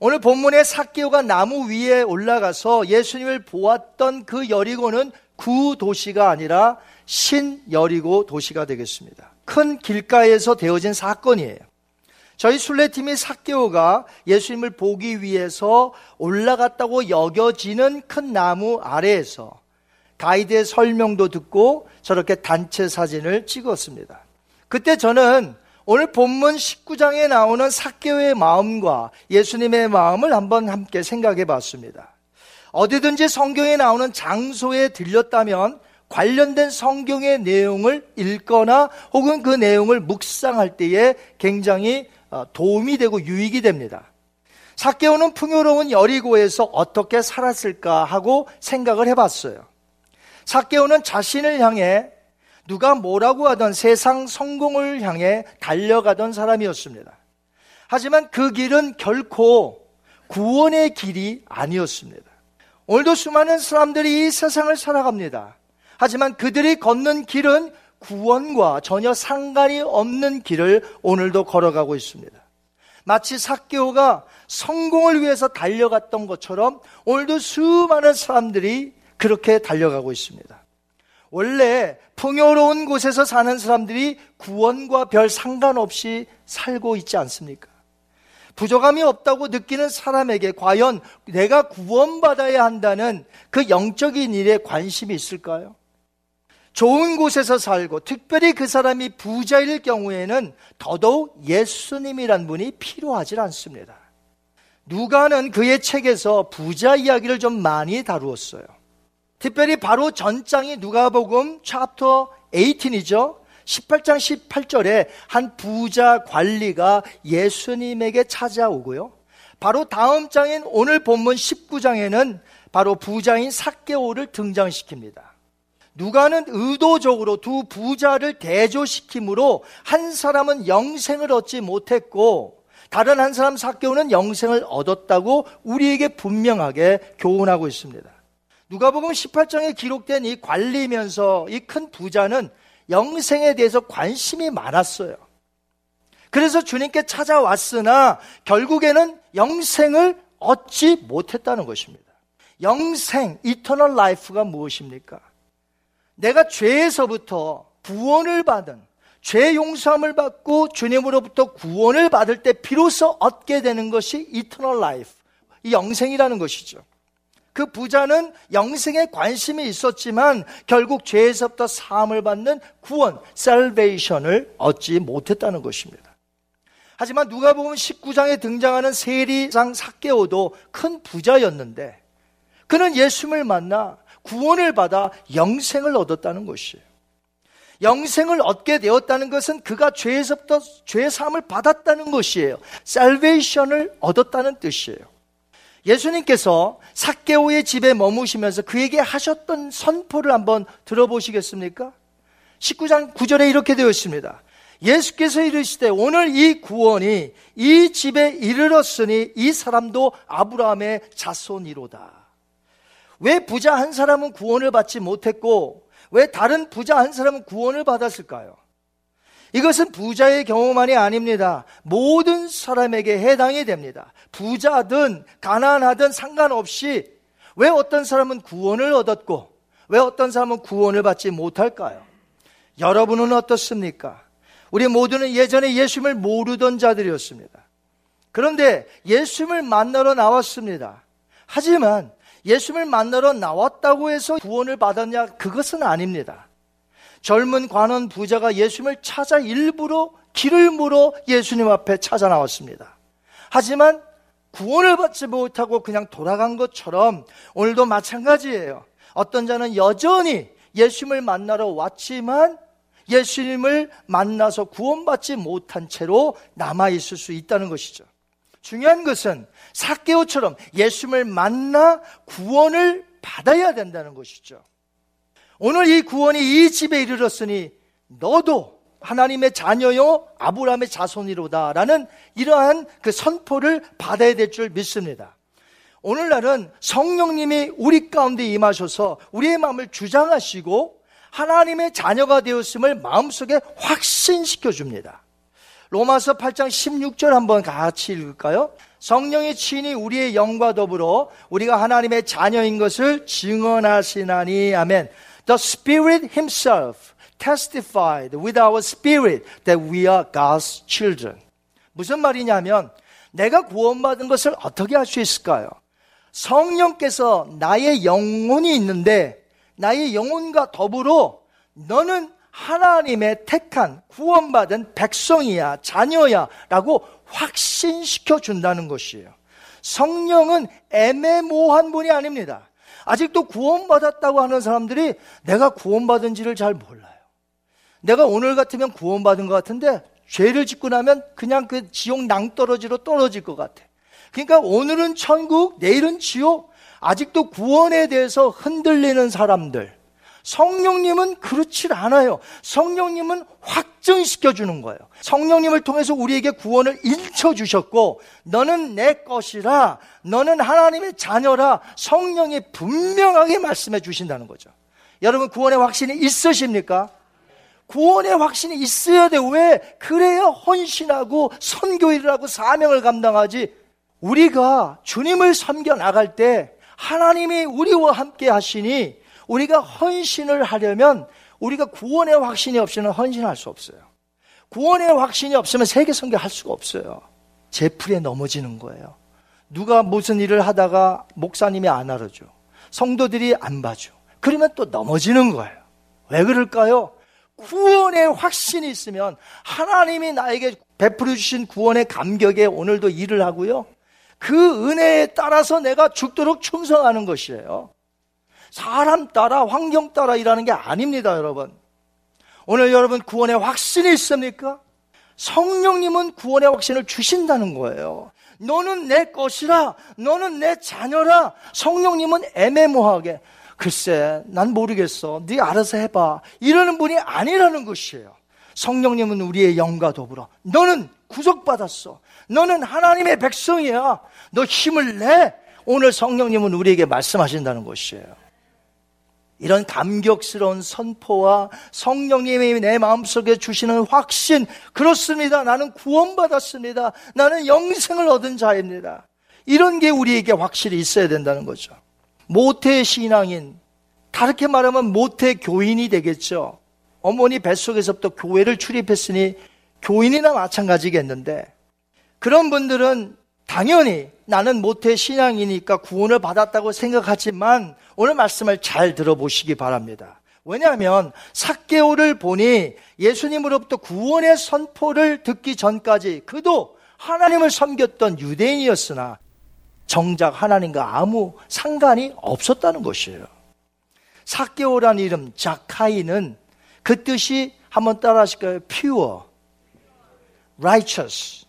Speaker 7: 오늘 본문에 사개오가 나무 위에 올라가서 예수님을 보았던 그 여리고는 구도시가 아니라 신여리고 도시가 되겠습니다. 큰 길가에서 되어진 사건이에요. 저희 순례팀이 사개오가 예수님을 보기 위해서 올라갔다고 여겨지는 큰 나무 아래에서 가이드의 설명도 듣고 저렇게 단체 사진을 찍었습니다. 그때 저는 오늘 본문 19장에 나오는 사개오의 마음과 예수님의 마음을 한번 함께 생각해 봤습니다. 어디든지 성경에 나오는 장소에 들렸다면 관련된 성경의 내용을 읽거나 혹은 그 내용을 묵상할 때에 굉장히 어, 도움이 되고 유익이 됩니다. 사개오는 풍요로운 여리고에서 어떻게 살았을까 하고 생각을 해봤어요. 사개오는 자신을 향해 누가 뭐라고 하던 세상 성공을 향해 달려가던 사람이었습니다. 하지만 그 길은 결코 구원의 길이 아니었습니다. 오늘도 수많은 사람들이 이 세상을 살아갑니다. 하지만 그들이 걷는 길은 구원과 전혀 상관이 없는 길을 오늘도 걸어가고 있습니다. 마치 사개오가 성공을 위해서 달려갔던 것처럼 오늘도 수많은 사람들이 그렇게 달려가고 있습니다. 원래 풍요로운 곳에서 사는 사람들이 구원과 별 상관없이 살고 있지 않습니까? 부족함이 없다고 느끼는 사람에게 과연 내가 구원받아야 한다는 그 영적인 일에 관심이 있을까요? 좋은 곳에서 살고 특별히 그 사람이 부자일 경우에는 더더욱 예수님이란 분이 필요하지 않습니다. 누가는 그의 책에서 부자 이야기를 좀 많이 다루었어요. 특별히 바로 전장이 누가복음 챕터 18이죠. 18장 18절에 한 부자 관리가 예수님에게 찾아오고요. 바로 다음 장인 오늘 본문 19장에는 바로 부자인 사개오를 등장시킵니다. 누가는 의도적으로 두 부자를 대조시킴으로 한 사람은 영생을 얻지 못했고 다른 한 사람 사개오는 영생을 얻었다고 우리에게 분명하게 교훈하고 있습니다. 누가복음 18장에 기록된 이 관리면서 이 큰 부자는 영생에 대해서 관심이 많았어요. 그래서 주님께 찾아왔으나 결국에는 영생을 얻지 못했다는 것입니다. 영생, eternal life가 무엇입니까? 내가 죄에서부터 구원을 받은 죄 용서함을 받고 주님으로부터 구원을 받을 때 비로소 얻게 되는 것이 eternal life, 이 영생이라는 것이죠. 그 부자는 영생에 관심이 있었지만 결국 죄에서부터 사함을 받는 구원, 살베이션을 얻지 못했다는 것입니다. 하지만 누가 보면 19장에 등장하는 세리상 사개오도 큰 부자였는데 그는 예수님을 만나 구원을 받아 영생을 얻었다는 것이에요. 영생을 얻게 되었다는 것은 그가 죄에서부터 죄 사함을 받았다는 것이에요. 살베이션을 얻었다는 뜻이에요. 예수님께서 사케오의 집에 머무시면서 그에게 하셨던 선포를 한번 들어보시겠습니까? 19장 9절에 이렇게 되어 있습니다. 예수께서 이르시되 오늘 이 구원이 이 집에 이르렀으니 이 사람도 아브라함의 자손이로다. 왜 부자 한 사람은 구원을 받지 못했고 왜 다른 부자 한 사람은 구원을 받았을까요? 이것은 부자의 경우만이 아닙니다. 모든 사람에게 해당이 됩니다. 부자든 가난하든 상관없이 왜 어떤 사람은 구원을 얻었고 왜 어떤 사람은 구원을 받지 못할까요? 여러분은 어떻습니까? 우리 모두는 예전에 예수님을 모르던 자들이었습니다. 그런데 예수님을 만나러 나왔습니다. 하지만 예수님을 만나러 나왔다고 해서 구원을 받았냐? 그것은 아닙니다. 젊은 관원 부자가 예수님을 찾아 일부러 길을 물어 예수님 앞에 찾아 나왔습니다. 하지만 구원을 받지 못하고 그냥 돌아간 것처럼 오늘도 마찬가지예요. 어떤 자는 여전히 예수님을 만나러 왔지만 예수님을 만나서 구원받지 못한 채로 남아있을 수 있다는 것이죠. 중요한 것은 사케오처럼 예수님을 만나 구원을 받아야 된다는 것이죠. 오늘 이 구원이 이 집에 이르렀으니 너도 하나님의 자녀요 아브라함의 자손이로다라는 이러한 그 선포를 받아야 될 줄 믿습니다. 오늘날은 성령님이 우리 가운데 임하셔서 우리의 마음을 주장하시고 하나님의 자녀가 되었음을 마음속에 확신시켜 줍니다. 로마서 8장 16절 한번 같이 읽을까요? 성령의 친히 우리의 영과 더불어 우리가 하나님의 자녀인 것을 증언하시나니 아멘. The Spirit Himself testified with our spirit that we are God's children. 무슨 말이냐면 내가 구원받은 것을 어떻게 할 수 있을까요? 성령께서 나의 영혼이 있는데 나의 영혼과 더불어 너는 하나님의 택한 구원받은 백성이야 자녀야 라고 확신시켜 준다는 것이에요. 성령은 애매모호한 분이 아닙니다. 아직도 구원받았다고 하는 사람들이 내가 구원받은지를 잘 몰라요. 내가 오늘 같으면 구원받은 것 같은데 죄를 짓고 나면 그냥 그 지옥 낭떠러지로 떨어질 것 같아. 그러니까 오늘은 천국, 내일은 지옥. 아직도 구원에 대해서 흔들리는 사람들. 성령님은 그렇지 않아요. 성령님은 확증시켜 주는 거예요. 성령님을 통해서 우리에게 구원을 일쳐 주셨고, 너는 내 것이라, 너는 하나님의 자녀라, 성령이 분명하게 말씀해 주신다는 거죠. 여러분, 구원의 확신이 있으십니까? 구원의 확신이 있어야 돼. 왜? 그래야 헌신하고 선교일을 하고 사명을 감당하지. 우리가 주님을 섬겨 나갈 때 하나님이 우리와 함께 하시니 우리가 헌신을 하려면 우리가 구원의 확신이 없이는 헌신할 수 없어요. 구원의 확신이 없으면 세계 선교 할 수가 없어요. 제풀에 넘어지는 거예요. 누가 무슨 일을 하다가 목사님이 안 알아줘. 성도들이 안 봐줘. 그러면 또 넘어지는 거예요. 왜 그럴까요? 구원의 확신이 있으면 하나님이 나에게 베풀어 주신 구원의 감격에 오늘도 일을 하고요. 그 은혜에 따라서 내가 죽도록 충성하는 것이에요. 사람 따라 환경 따라 일하는 게 아닙니다, 여러분. 오늘 여러분 구원의 확신이 있습니까? 성령님은 구원의 확신을 주신다는 거예요. 너는 내 것이라, 너는 내 자녀라. 성령님은 애매모호하게 글쎄, 난 모르겠어. 네 알아서 해봐. 이러는 분이 아니라는 것이에요. 성령님은 우리의 영과 더불어. 너는 구속받았어. 너는 하나님의 백성이야. 너 힘을 내. 오늘 성령님은 우리에게 말씀하신다는 것이에요. 이런 감격스러운 선포와 성령님이 내 마음속에 주시는 확신, 그렇습니다. 나는 구원받았습니다. 나는 영생을 얻은 자입니다. 이런 게 우리에게 확실히 있어야 된다는 거죠. 모태 신앙인, 다르게 말하면 모태 교인이 되겠죠. 어머니 뱃속에서부터 교회를 출입했으니 교인이나 마찬가지겠는데, 그런 분들은 당연히 나는 모태 신앙이니까 구원을 받았다고 생각하지만 오늘 말씀을 잘 들어보시기 바랍니다. 왜냐하면 삭개오를 보니 예수님으로부터 구원의 선포를 듣기 전까지 그도 하나님을 섬겼던 유대인이었으나 정작 하나님과 아무 상관이 없었다는 것이에요. 사개오란 이름 자카이는 그 뜻이 한번 따라 하실까요? pure, righteous.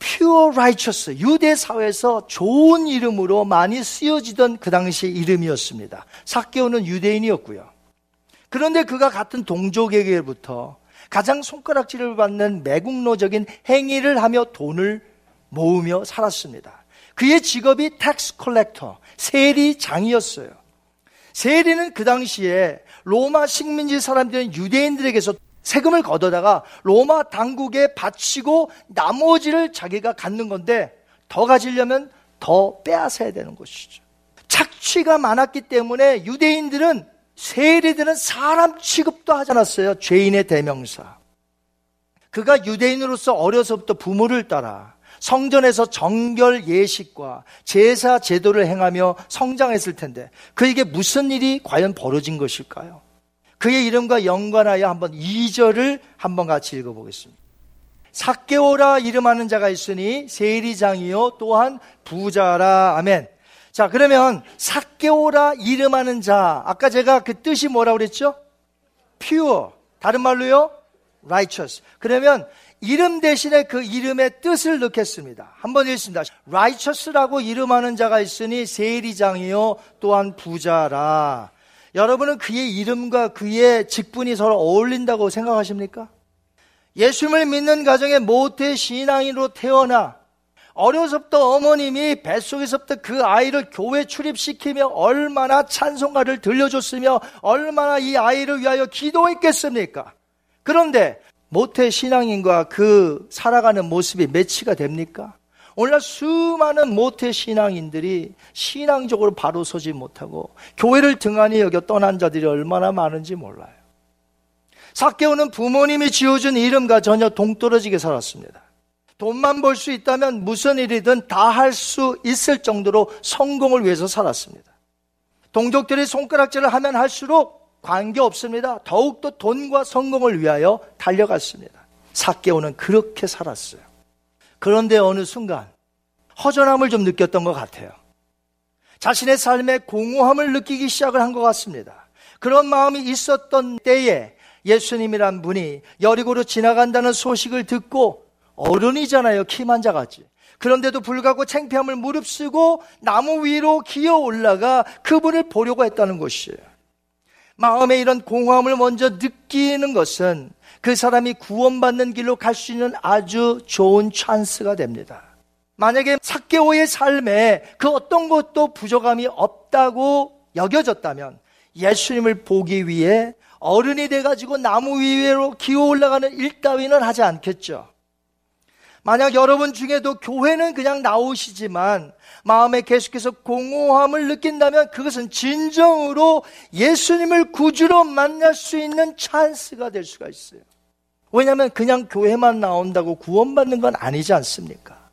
Speaker 7: Pure righteous, 유대 사회에서 좋은 이름으로 많이 쓰여지던 그 당시 이름이었습니다. 사케오는 유대인이었고요. 그런데 그가 같은 동족에게부터 가장 손가락질을 받는 매국노적인 행위를 하며 돈을 모으며 살았습니다. 그의 직업이 tax collector, 세리장이었어요. 세리는 그 당시에 로마 식민지 사람들은 유대인들에게서 세금을 걷어다가 로마 당국에 바치고 나머지를 자기가 갖는 건데 더 가지려면 더 빼앗아야 되는 것이죠. 착취가 많았기 때문에 유대인들은 세리들은 사람 취급도 하지 않았어요. 죄인의 대명사. 그가 유대인으로서 어려서부터 부모를 따라 성전에서 정결 예식과 제사 제도를 행하며 성장했을 텐데 그에게 무슨 일이 과연 벌어진 것일까요? 그의 이름과 연관하여 한번 2절을 한번 같이 읽어보겠습니다. 사케오라 이름하는 자가 있으니 세리장이요 또한 부자라 아멘. 자 그러면 사케오라 이름하는 자 아까 제가 그 뜻이 뭐라고 그랬죠? pure 다른 말로요 righteous 그러면 이름 대신에 그 이름의 뜻을 넣겠습니다. 한번 읽습니다. righteous라고 이름하는 자가 있으니 세리장이요 또한 부자라. 여러분은 그의 이름과 그의 직분이 서로 어울린다고 생각하십니까? 예수님을 믿는 가정에 모태 신앙인으로 태어나 어려서부터 어머님이 뱃속에서부터 그 아이를 교회 출입시키며 얼마나 찬송가를 들려줬으며 얼마나 이 아이를 위하여 기도했겠습니까? 그런데 모태 신앙인과 그 살아가는 모습이 매치가 됩니까? 오늘날 수많은 모태 신앙인들이 신앙적으로 바로 서지 못하고 교회를 등한히 여겨 떠난 자들이 얼마나 많은지 몰라요. 사케오는 부모님이 지어준 이름과 전혀 동떨어지게 살았습니다. 돈만 벌 수 있다면 무슨 일이든 다 할 수 있을 정도로 성공을 위해서 살았습니다. 동족들이 손가락질을 하면 할수록 관계 없습니다. 더욱더 돈과 성공을 위하여 달려갔습니다. 사케오는 그렇게 살았어요. 그런데 어느 순간 허전함을 좀 느꼈던 것 같아요. 자신의 삶에 공허함을 느끼기 시작을 한 것 같습니다. 그런 마음이 있었던 때에 예수님이란 분이 여리고로 지나간다는 소식을 듣고 어른이잖아요. 키만 작았지. 그런데도 불구하고 창피함을 무릅쓰고 나무 위로 기어 올라가 그분을 보려고 했다는 것이에요. 마음에 이런 공허함을 먼저 느끼는 것은 그 사람이 구원받는 길로 갈 수 있는 아주 좋은 찬스가 됩니다. 만약에 사케오의 삶에 그 어떤 것도 부족함이 없다고 여겨졌다면 예수님을 보기 위해 어른이 돼가지고 나무 위로 기어 올라가는 일 따위는 하지 않겠죠. 만약 여러분 중에도 교회는 그냥 나오시지만 마음에 계속해서 공허함을 느낀다면 그것은 진정으로 예수님을 구주로 만날 수 있는 찬스가 될 수가 있어요. 왜냐하면 그냥 교회만 나온다고 구원받는 건 아니지 않습니까?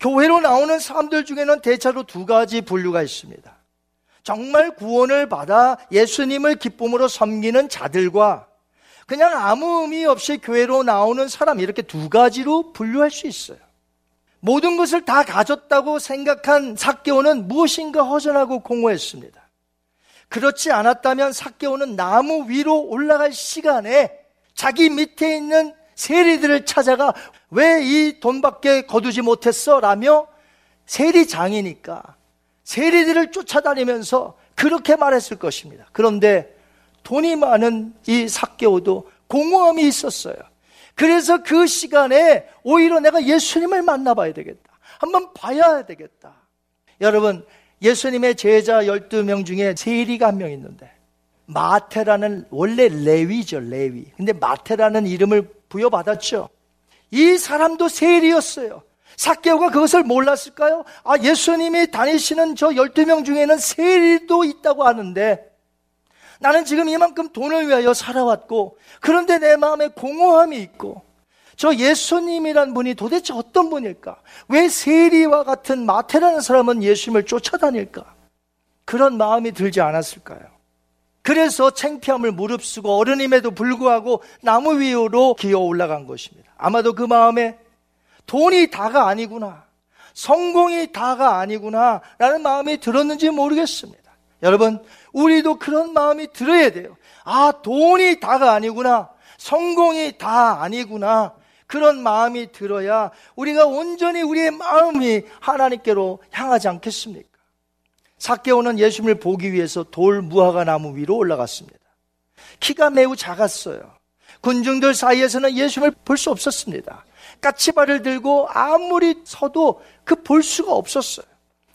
Speaker 7: 교회로 나오는 사람들 중에는 대체로 두 가지 분류가 있습니다. 정말 구원을 받아 예수님을 기쁨으로 섬기는 자들과 그냥 아무 의미 없이 교회로 나오는 사람 이렇게 두 가지로 분류할 수 있어요. 모든 것을 다 가졌다고 생각한 사개오는 무엇인가 허전하고 공허했습니다. 그렇지 않았다면 사개오는 나무 위로 올라갈 시간에 자기 밑에 있는 세리들을 찾아가 왜 이 돈밖에 거두지 못했어? 라며 세리장이니까 세리들을 쫓아다니면서 그렇게 말했을 것입니다. 그런데 돈이 많은 이 사개오도 공허함이 있었어요. 그래서 그 시간에 오히려 내가 예수님을 만나봐야 되겠다. 한번 봐야 되겠다. 여러분, 예수님의 제자 12명 중에 세리가 한 명 있는데, 마테라는 원래 레위죠, 레위. 근데 마테라는 이름을 부여받았죠. 이 사람도 세리였어요. 사케오가 그것을 몰랐을까요? 아, 예수님이 다니시는 저 12명 중에는 세리도 있다고 하는데, 나는 지금 이만큼 돈을 위하여 살아왔고, 그런데 내 마음에 공허함이 있고, 저 예수님이란 분이 도대체 어떤 분일까? 왜 세리와 같은 마태라는 사람은 예수님을 쫓아다닐까? 그런 마음이 들지 않았을까요? 그래서 창피함을 무릅쓰고 어른임에도 불구하고 나무 위로 기어 올라간 것입니다. 아마도 그 마음에 돈이 다가 아니구나. 성공이 다가 아니구나. 라는 마음이 들었는지 모르겠습니다. 여러분, 우리도 그런 마음이 들어야 돼요. 아, 돈이 다가 아니구나. 성공이 다 아니구나. 그런 마음이 들어야 우리가 온전히 우리의 마음이 하나님께로 향하지 않겠습니까? 사개오는 예수님을 보기 위해서 돌 무화과 나무 위로 올라갔습니다. 키가 매우 작았어요. 군중들 사이에서는 예수님을 볼 수 없었습니다. 까치발을 들고 아무리 서도 그 볼 수가 없었어요.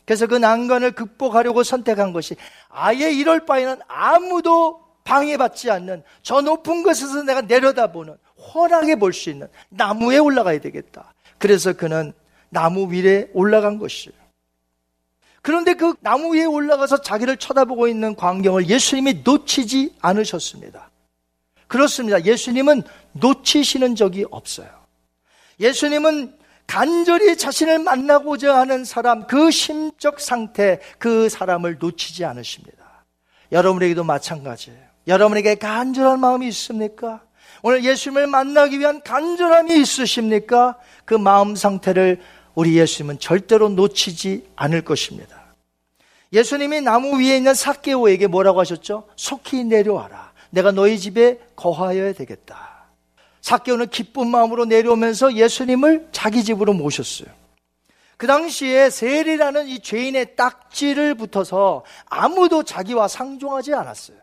Speaker 7: 그래서 그 난관을 극복하려고 선택한 것이 아예 이럴 바에는 아무도 방해받지 않는 저 높은 곳에서 내가 내려다보는 환하게 볼 수 있는 나무에 올라가야 되겠다. 그래서 그는 나무 위에 올라간 것이에요. 그런데 그 나무 위에 올라가서 자기를 쳐다보고 있는 광경을 예수님이 놓치지 않으셨습니다. 그렇습니다. 예수님은 놓치시는 적이 없어요. 예수님은 간절히 자신을 만나고자 하는 사람, 그 심적 상태, 그 사람을 놓치지 않으십니다. 여러분에게도 마찬가지예요. 여러분에게 간절한 마음이 있습니까? 오늘 예수님을 만나기 위한 간절함이 있으십니까? 그 마음 상태를 우리 예수님은 절대로 놓치지 않을 것입니다. 예수님이 나무 위에 있는 사케오에게 뭐라고 하셨죠? 속히 내려와라. 내가 너희 집에 거하여야 되겠다. 사케오는 기쁜 마음으로 내려오면서 예수님을 자기 집으로 모셨어요. 그 당시에 세리라는 이 죄인의 딱지를 붙어서 아무도 자기와 상종하지 않았어요.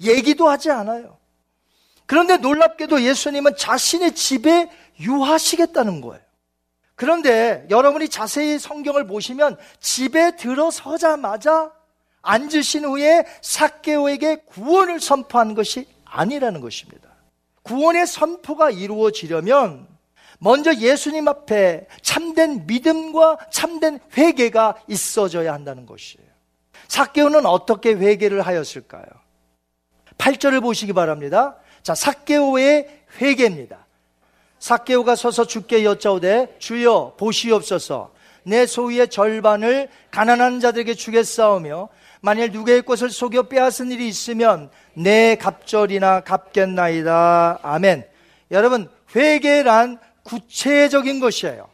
Speaker 7: 얘기도 하지 않아요. 그런데 놀랍게도 예수님은 자신의 집에 유하시겠다는 거예요. 그런데 여러분이 자세히 성경을 보시면 집에 들어서자마자 앉으신 후에 사케오에게 구원을 선포한 것이 아니라는 것입니다. 구원의 선포가 이루어지려면 먼저 예수님 앞에 참된 믿음과 참된 회개가 있어져야 한다는 것이에요. 사케오는 어떻게 회개를 하였을까요? 8절을 보시기 바랍니다. 자, 사케오의 회개입니다. 사케오가 서서 주께 여짜오되 주여 보시옵소서 내 소유의 절반을 가난한 자들에게 주겠사오며 만일 누구의 것을 속여 빼앗은 일이 있으면 내 갑절이나 갚겠나이다. 아멘. 여러분 회개란 구체적인 것이에요.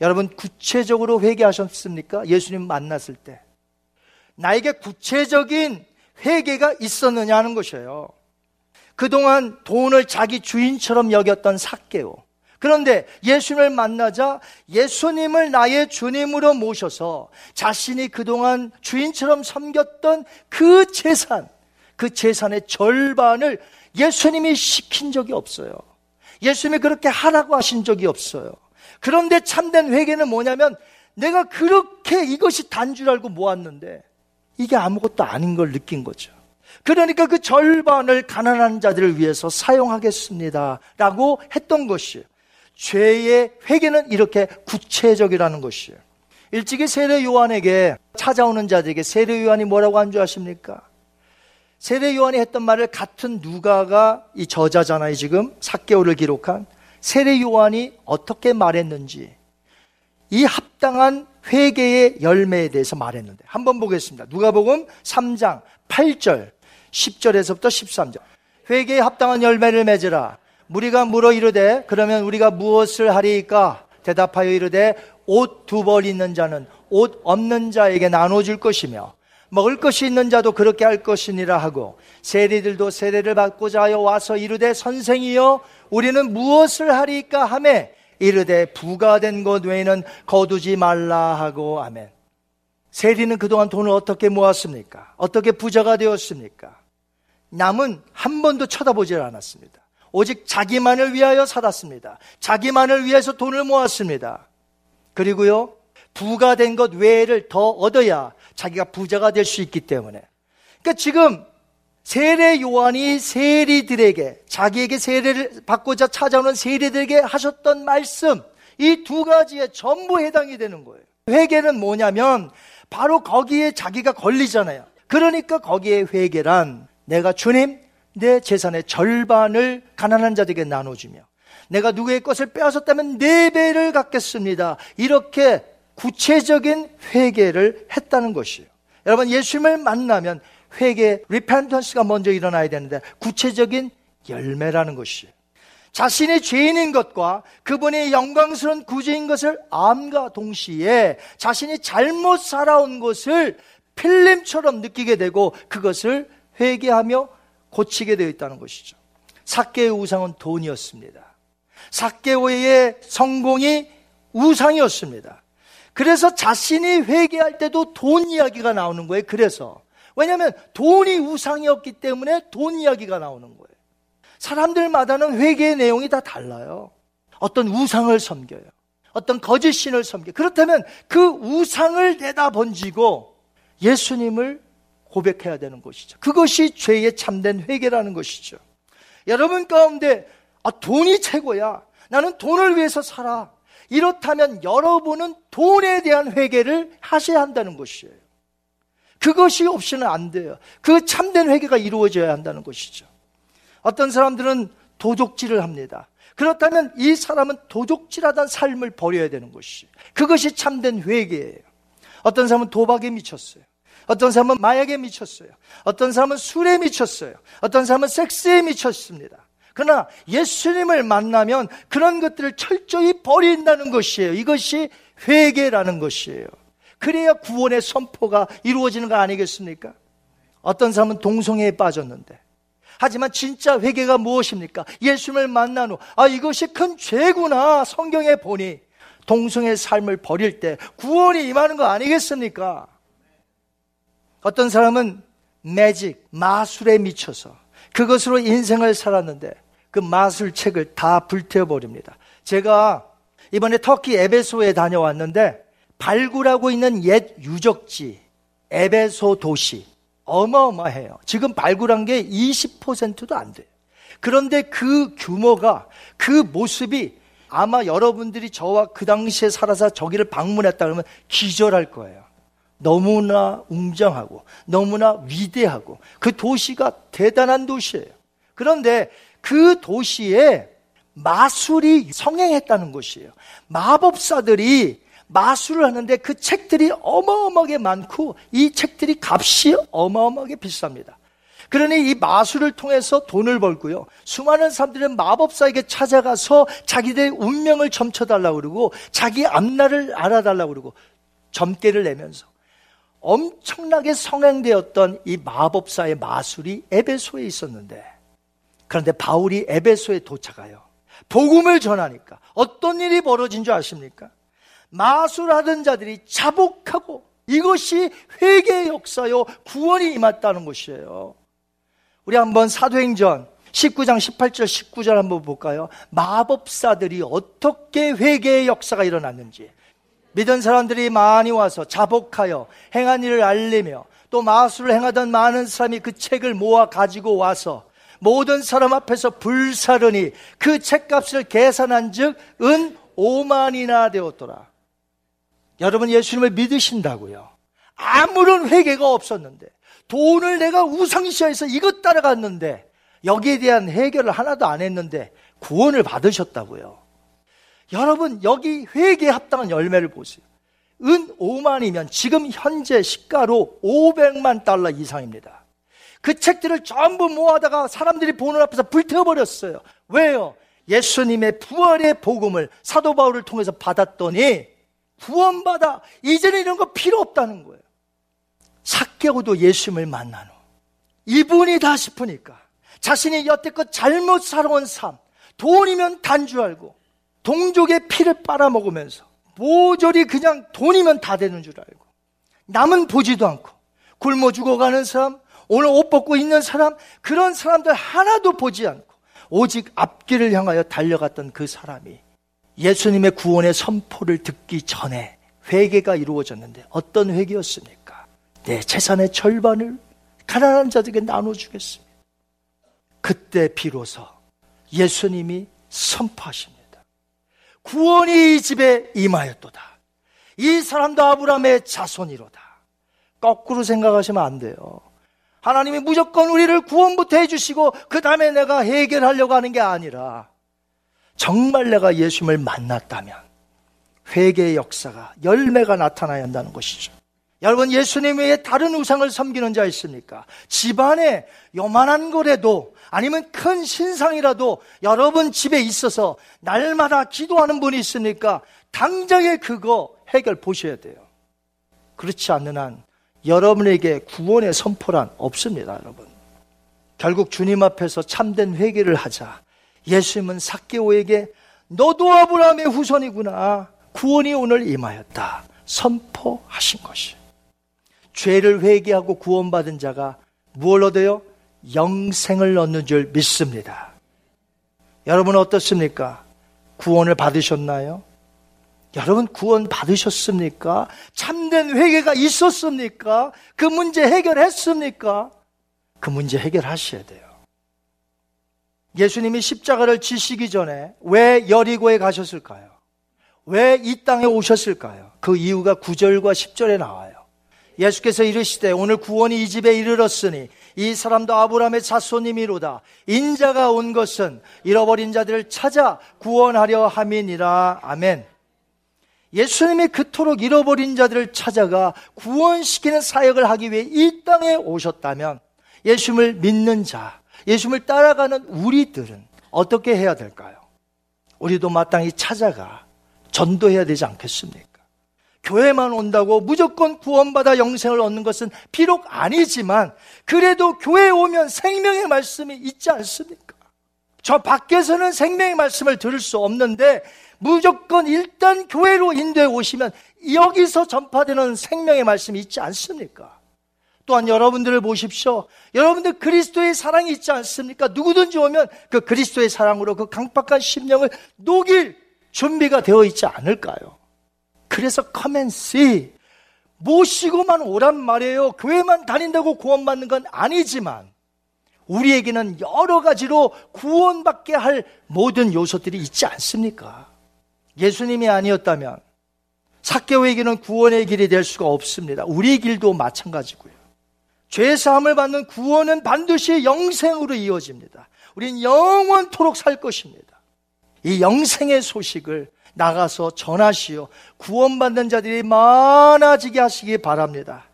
Speaker 7: 여러분 구체적으로 회개하셨습니까? 예수님 만났을 때 나에게 구체적인 회개가 있었느냐 하는 것이에요. 그동안 돈을 자기 주인처럼 여겼던 삭개오. 그런데 예수님을 만나자 예수님을 나의 주님으로 모셔서 자신이 그동안 주인처럼 섬겼던 그 재산, 그 재산의 절반을 예수님이 시킨 적이 없어요. 예수님이 그렇게 하라고 하신 적이 없어요. 그런데 참된 회개는 뭐냐면 내가 그렇게 이것이 단 줄 알고 모았는데 이게 아무것도 아닌 걸 느낀 거죠. 그러니까 그 절반을 가난한 자들을 위해서 사용하겠습니다. 라고 했던 것이에요. 죄의 회개는 이렇게 구체적이라는 것이에요. 일찍이 세례 요한에게 찾아오는 자들에게 세례 요한이 뭐라고 한 줄 아십니까? 세례 요한이 했던 말을 같은 누가가 이 저자잖아요, 지금. 사개월을 기록한. 세례 요한이 어떻게 말했는지 이 합당한 회개의 열매에 대해서 말했는데 한번 보겠습니다. 누가복음 3장 8절 10절에서부터 13절. 회개에 합당한 열매를 맺으라. 무리가 물어 이르되 그러면 우리가 무엇을 하리까? 대답하여 이르되 옷 두 벌 있는 자는 옷 없는 자에게 나눠 줄 것이며 먹을 것이 있는 자도 그렇게 할 것이니라 하고 세리들도 세례를 받고자 하여 와서 이르되 선생이여 우리는 무엇을 하리까 하매 이르되 부가 된 것 외에는 거두지 말라 하고 아멘. 세리는 그동안 돈을 어떻게 모았습니까? 어떻게 부자가 되었습니까? 남은 한 번도 쳐다보질 않았습니다. 오직 자기만을 위하여 살았습니다. 자기만을 위해서 돈을 모았습니다. 그리고요, 부가 된 것 외를 더 얻어야 자기가 부자가 될 수 있기 때문에. 그러니까 지금 세례 요한이 세리들에게 자기에게 세례를 받고자 찾아오는 세리들에게 하셨던 말씀 이 두 가지에 전부 해당이 되는 거예요. 회개는 뭐냐면 바로 거기에 자기가 걸리잖아요. 그러니까 거기에 회개란 내가 주님 내 재산의 절반을 가난한 자들에게 나눠주며 내가 누구의 것을 빼앗았다면 네 배를 갖겠습니다. 이렇게 구체적인 회개를 했다는 것이에요. 여러분 예수님을 만나면 회개, 리펜턴스가 먼저 일어나야 되는데 구체적인 열매라는 것이에요. 자신의 죄인인 것과 그분의 영광스러운 구주인 것을 암과 동시에 자신이 잘못 살아온 것을 필름처럼 느끼게 되고 그것을 회개하며 고치게 되어 있다는 것이죠. 사케의 우상은 돈이었습니다. 사개오의 성공이 우상이었습니다. 그래서 자신이 회개할 때도 돈 이야기가 나오는 거예요. 그래서 왜냐하면 돈이 우상이었기 때문에 돈 이야기가 나오는 거예요. 사람들마다는 회개의 내용이 다 달라요. 어떤 우상을 섬겨요. 어떤 거짓 신을 섬겨. 그렇다면 그 우상을 내다 번지고 예수님을 고백해야 되는 것이죠. 그것이 죄의 참된 회개라는 것이죠. 여러분 가운데 아, 돈이 최고야. 나는 돈을 위해서 살아. 이렇다면 여러분은 돈에 대한 회개를 하셔야 한다는 것이에요. 그것이 없이는 안 돼요. 그 참된 회개가 이루어져야 한다는 것이죠. 어떤 사람들은 도적질을 합니다. 그렇다면 이 사람은 도적질하던 삶을 버려야 되는 것이. 그것이 참된 회개예요. 어떤 사람은 도박에 미쳤어요. 어떤 사람은 마약에 미쳤어요. 어떤 사람은 술에 미쳤어요. 어떤 사람은 섹스에 미쳤습니다. 그러나 예수님을 만나면 그런 것들을 철저히 버린다는 것이에요. 이것이 회개라는 것이에요. 그래야 구원의 선포가 이루어지는 거 아니겠습니까? 어떤 사람은 동성애에 빠졌는데 하지만 진짜 회개가 무엇입니까? 예수님을 만난 후, 아, 이것이 큰 죄구나. 성경에 보니. 동성의 삶을 버릴 때 구원이 임하는 거 아니겠습니까? 어떤 사람은 매직, 마술에 미쳐서 그것으로 인생을 살았는데 그 마술책을 다 불태워버립니다. 제가 이번에 터키 에베소에 다녀왔는데 발굴하고 있는 옛 유적지, 에베소 도시, 어마어마해요. 지금 발굴한 게 20%도 안 돼요. 그런데 그 규모가, 그 모습이 아마 여러분들이 저와 그 당시에 살아서 저기를 방문했다 그러면 기절할 거예요. 너무나 웅장하고, 너무나 위대하고, 그 도시가 대단한 도시예요. 그런데 그 도시에 마술이 성행했다는 것이에요. 마법사들이 마술을 하는데 그 책들이 어마어마하게 많고 이 책들이 값이 어마어마하게 비쌉니다. 그러니 이 마술을 통해서 돈을 벌고요. 수많은 사람들은 마법사에게 찾아가서 자기들의 운명을 점쳐달라고 그러고 자기 앞날을 알아달라고 그러고 점괘를 내면서 엄청나게 성행되었던 이 마법사의 마술이 에베소에 있었는데 그런데 바울이 에베소에 도착하여 복음을 전하니까 어떤 일이 벌어진 줄 아십니까? 마술하던 자들이 자복하고 이것이 회개의 역사요 구원이 임했다는 것이에요. 우리 한번 사도행전 19장 18절 19절 한번 볼까요? 마법사들이 어떻게 회개의 역사가 일어났는지 믿은 사람들이 많이 와서 자복하여 행한 일을 알리며 또 마술을 행하던 많은 사람이 그 책을 모아 가지고 와서 모든 사람 앞에서 불사르니 그 책값을 계산한 즉은 5만이나 되었더라. 여러분 예수님을 믿으신다고요. 아무런 회개가 없었는데 돈을 내가 우상시해서 이것 따라갔는데 여기에 대한 해결을 하나도 안 했는데 구원을 받으셨다고요. 여러분 여기 회개에 합당한 열매를 보세요. 은 5만이면 지금 현재 시가로 500만 달러 이상입니다. 그 책들을 전부 모아다가 사람들이 보는 앞에서 불태워버렸어요. 왜요? 예수님의 부활의 복음을 사도 바울을 통해서 받았더니 구원받아 이제는 이런 거 필요 없다는 거예요. 삭개오도 예수님을 만난 후 이분이다 싶으니까 자신이 여태껏 잘못 살아온 삶 돈이면 단줄 알고 동족의 피를 빨아먹으면서 모조리 그냥 돈이면 다 되는 줄 알고 남은 보지도 않고 굶어 죽어가는 사람 오늘 옷 벗고 있는 사람 그런 사람들 하나도 보지 않고 오직 앞길을 향하여 달려갔던 그 사람이 예수님의 구원의 선포를 듣기 전에 회개가 이루어졌는데 어떤 회개였습니까? 내 재산의 절반을 가난한 자들에게 나눠주겠습니다. 그때 비로소 예수님이 선포하십니다. 구원이 이 집에 임하였도다. 이 사람도 아브라함의 자손이로다. 거꾸로 생각하시면 안 돼요. 하나님이 무조건 우리를 구원부터 해주시고 그 다음에 내가 해결하려고 하는 게 아니라 정말 내가 예수님을 만났다면 회개의 역사가 열매가 나타나야 한다는 것이죠. 여러분 예수님 외에 다른 우상을 섬기는 자 있습니까? 집안에 요만한 거라도 아니면 큰 신상이라도 여러분 집에 있어서 날마다 기도하는 분이 있습니까? 당장에 그거 해결 보셔야 돼요. 그렇지 않는 한 여러분에게 구원의 선포란 없습니다, 여러분. 결국 주님 앞에서 참된 회개를 하자. 예수님은 사개오에게 너도 아브라함의 후손이구나. 구원이 오늘 임하였다. 선포하신 것이. 죄를 회개하고 구원받은 자가 무엇을 얻어요? 영생을 얻는 줄 믿습니다. 여러분 어떻습니까? 구원을 받으셨나요? 여러분 구원 받으셨습니까? 참된 회개가 있었습니까? 그 문제 해결했습니까? 그 문제 해결하셔야 돼요. 예수님이 십자가를 지시기 전에 왜 여리고에 가셨을까요? 왜 이 땅에 오셨을까요? 그 이유가 9절과 10절에 나와요. 예수께서 이르시되 오늘 구원이 이 집에 이르렀으니 이 사람도 아브라함의 자손님이로다. 인자가 온 것은 잃어버린 자들을 찾아 구원하려 함이니라. 아멘. 예수님이 그토록 잃어버린 자들을 찾아가 구원시키는 사역을 하기 위해 이 땅에 오셨다면 예수님을 믿는 자, 예수님을 따라가는 우리들은 어떻게 해야 될까요? 우리도 마땅히 찾아가 전도해야 되지 않겠습니까? 교회만 온다고 무조건 구원받아 영생을 얻는 것은 비록 아니지만 그래도 교회에 오면 생명의 말씀이 있지 않습니까? 저 밖에서는 생명의 말씀을 들을 수 없는데 무조건 일단 교회로 인도해 오시면 여기서 전파되는 생명의 말씀이 있지 않습니까? 또한 여러분들을 보십시오. 여러분들 그리스도의 사랑이 있지 않습니까? 누구든지 오면 그 그리스도의 사랑으로 그 강박한 심령을 녹일 준비가 되어 있지 않을까요? 그래서 see. 모시고만 오란 말이에요. 교회만 다닌다고 구원받는 건 아니지만 우리에게는 여러 가지로 구원받게 할 모든 요소들이 있지 않습니까? 예수님이 아니었다면 사개오에게는 구원의 길이 될 수가 없습니다. 우리의 길도 마찬가지고요. 죄 사함을 받는 구원은 반드시 영생으로 이어집니다. 우린 영원토록 살 것입니다. 이 영생의 소식을 나가서 전하시어 구원받는 자들이 많아지게 하시기 바랍니다.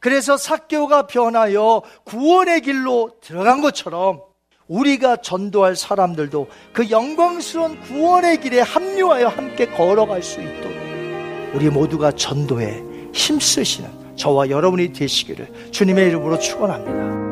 Speaker 7: 그래서 사교가 변하여 구원의 길로 들어간 것처럼 우리가 전도할 사람들도 그 영광스러운 구원의 길에 합류하여 함께 걸어갈 수 있도록 우리 모두가 전도에 힘쓰시는 저와 여러분이 되시기를 주님의 이름으로 축원합니다.